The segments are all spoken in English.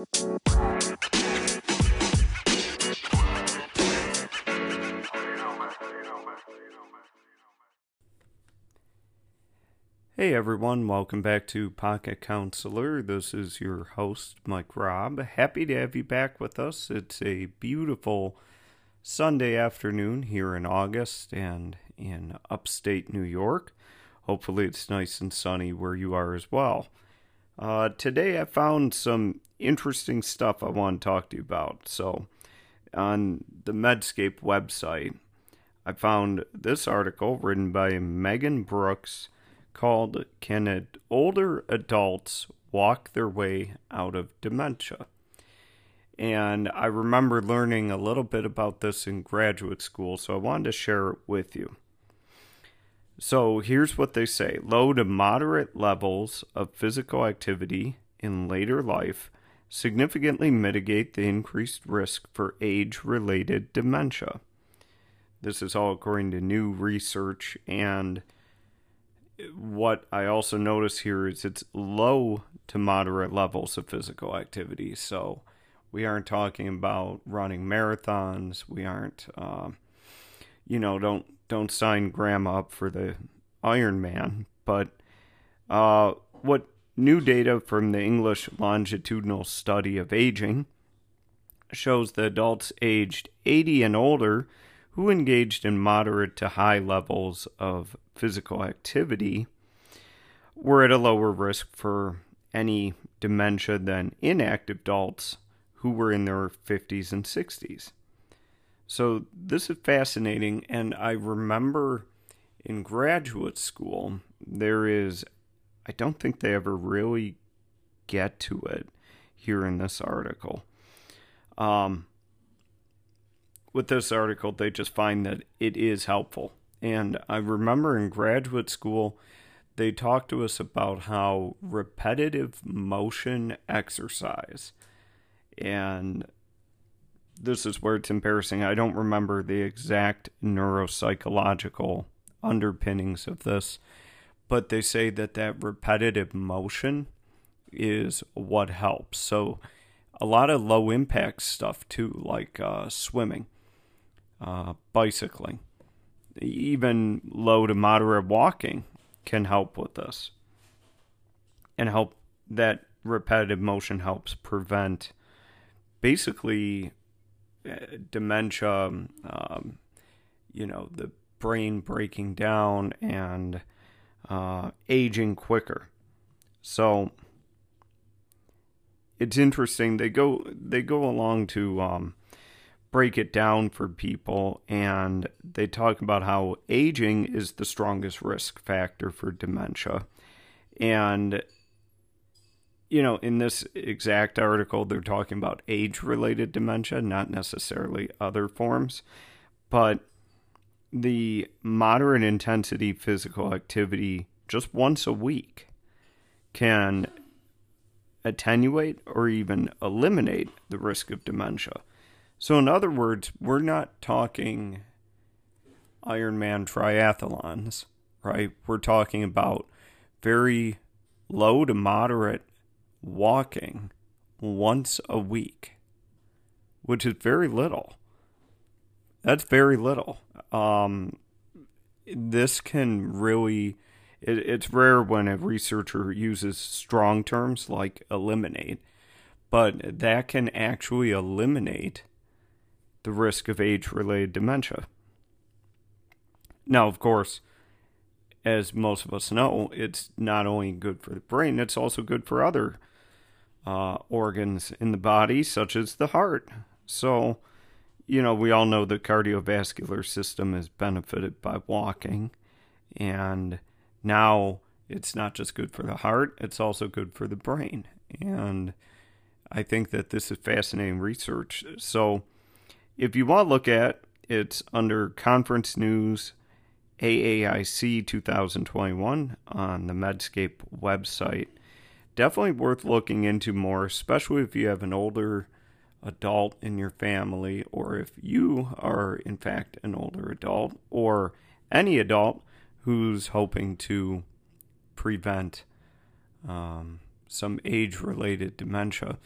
Hey everyone, welcome back to Pocket Counselor. This is your host, Mike Robb. Happy to have you back with us. It's a beautiful Sunday afternoon here in August and in upstate New York. Hopefully, it's nice and sunny where you are as well. Uh, today, I found some interesting stuff I want to talk to you about. So, on the Medscape website, I found this article written by Megan Brooks called Can Older Adults Walk Their Way Out of Dementia? And I remember learning a little bit about this in graduate school, so I wanted to share it with you. So here's what they say low to moderate levels of physical activity in later life significantly mitigate the increased risk for age related dementia. This is all according to new research and what I also notice here is it's low to moderate levels of physical activity. So we aren't talking about running marathons. We aren't, uh, you know, don't don't sign grandma up for the Ironman. But uh, what new data from the English longitudinal study of aging shows that adults aged 80 and older who engaged in moderate to high levels of physical activity were at a lower risk for any dementia than inactive adults who were in their 50s and 60s. So this is fascinating, and I remember in graduate school, there is, I don't think they ever really get to it here in this article. Um, with this article, they just find that it is helpful. And I remember in graduate school, they talked to us about how repetitive motion exercise, and this is where it's embarrassing. I don't remember the exact neuropsychological underpinnings of this, but they say that that repetitive motion is what helps. So, a lot of low impact stuff too, like uh, swimming uh, bicycling, even low to moderate walking can help with this and help that repetitive motion helps prevent basically dementia, um, you know, the brain breaking down and uh, aging quicker. So it's interesting. They go they go along to um, break it down for people and they talk about how aging is the strongest risk factor for dementia. And you know, in this exact article, they're talking about age related dementia, not necessarily other forms. But the moderate intensity physical activity just once a week can attenuate or even eliminate the risk of dementia. So, in other words, we're not talking Ironman triathlons, right? We're talking about very low to moderate walking once a week, which is very little. That's very little. Um, this can really, it, it's rare when a researcher uses strong terms like eliminate, but that can actually eliminate the risk of age related dementia. Now, of course, as most of us know, it's not only good for the brain, it's also good for other uh, organs in the body, such as the heart. So, you know, we all know the cardiovascular system is benefited by walking. And now it's not just good for the heart, it's also good for the brain. And I think that this is fascinating research. So, if you want to look at it's under conference news AAIC 2021 on the Medscape website. Definitely worth looking into more, especially if you have an older adult in your family, or if you are, in fact, an older adult, or any adult who's hoping to prevent um, some age related dementia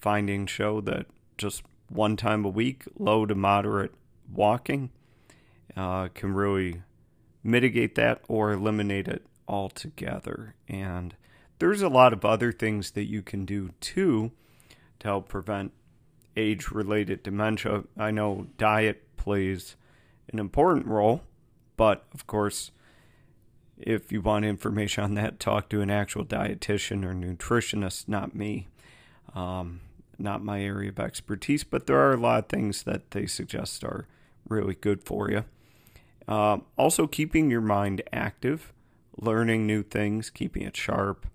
findings show that just one time a week, low to moderate walking uh, can really mitigate that or eliminate it altogether. And there's a lot of other things that you can do too to help prevent age related dementia. I know diet plays an important role, but of course, if you want information on that, talk to an actual dietitian or nutritionist, not me. Um, not my area of expertise, but there are a lot of things that they suggest are really good for you. Uh, also, keeping your mind active, learning new things, keeping it sharp.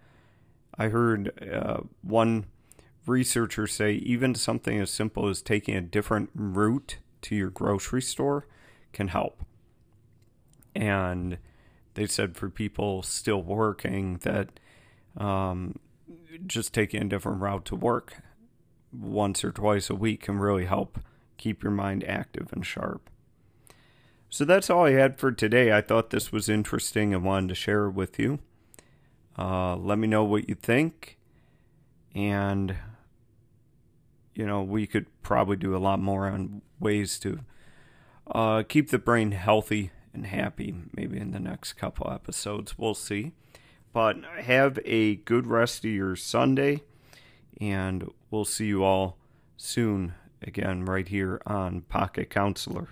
I heard uh, one researcher say even something as simple as taking a different route to your grocery store can help. And they said for people still working that um, just taking a different route to work once or twice a week can really help keep your mind active and sharp. So that's all I had for today. I thought this was interesting and wanted to share it with you. Uh, let me know what you think. And, you know, we could probably do a lot more on ways to uh, keep the brain healthy and happy, maybe in the next couple episodes. We'll see. But have a good rest of your Sunday, and we'll see you all soon again right here on Pocket Counselor.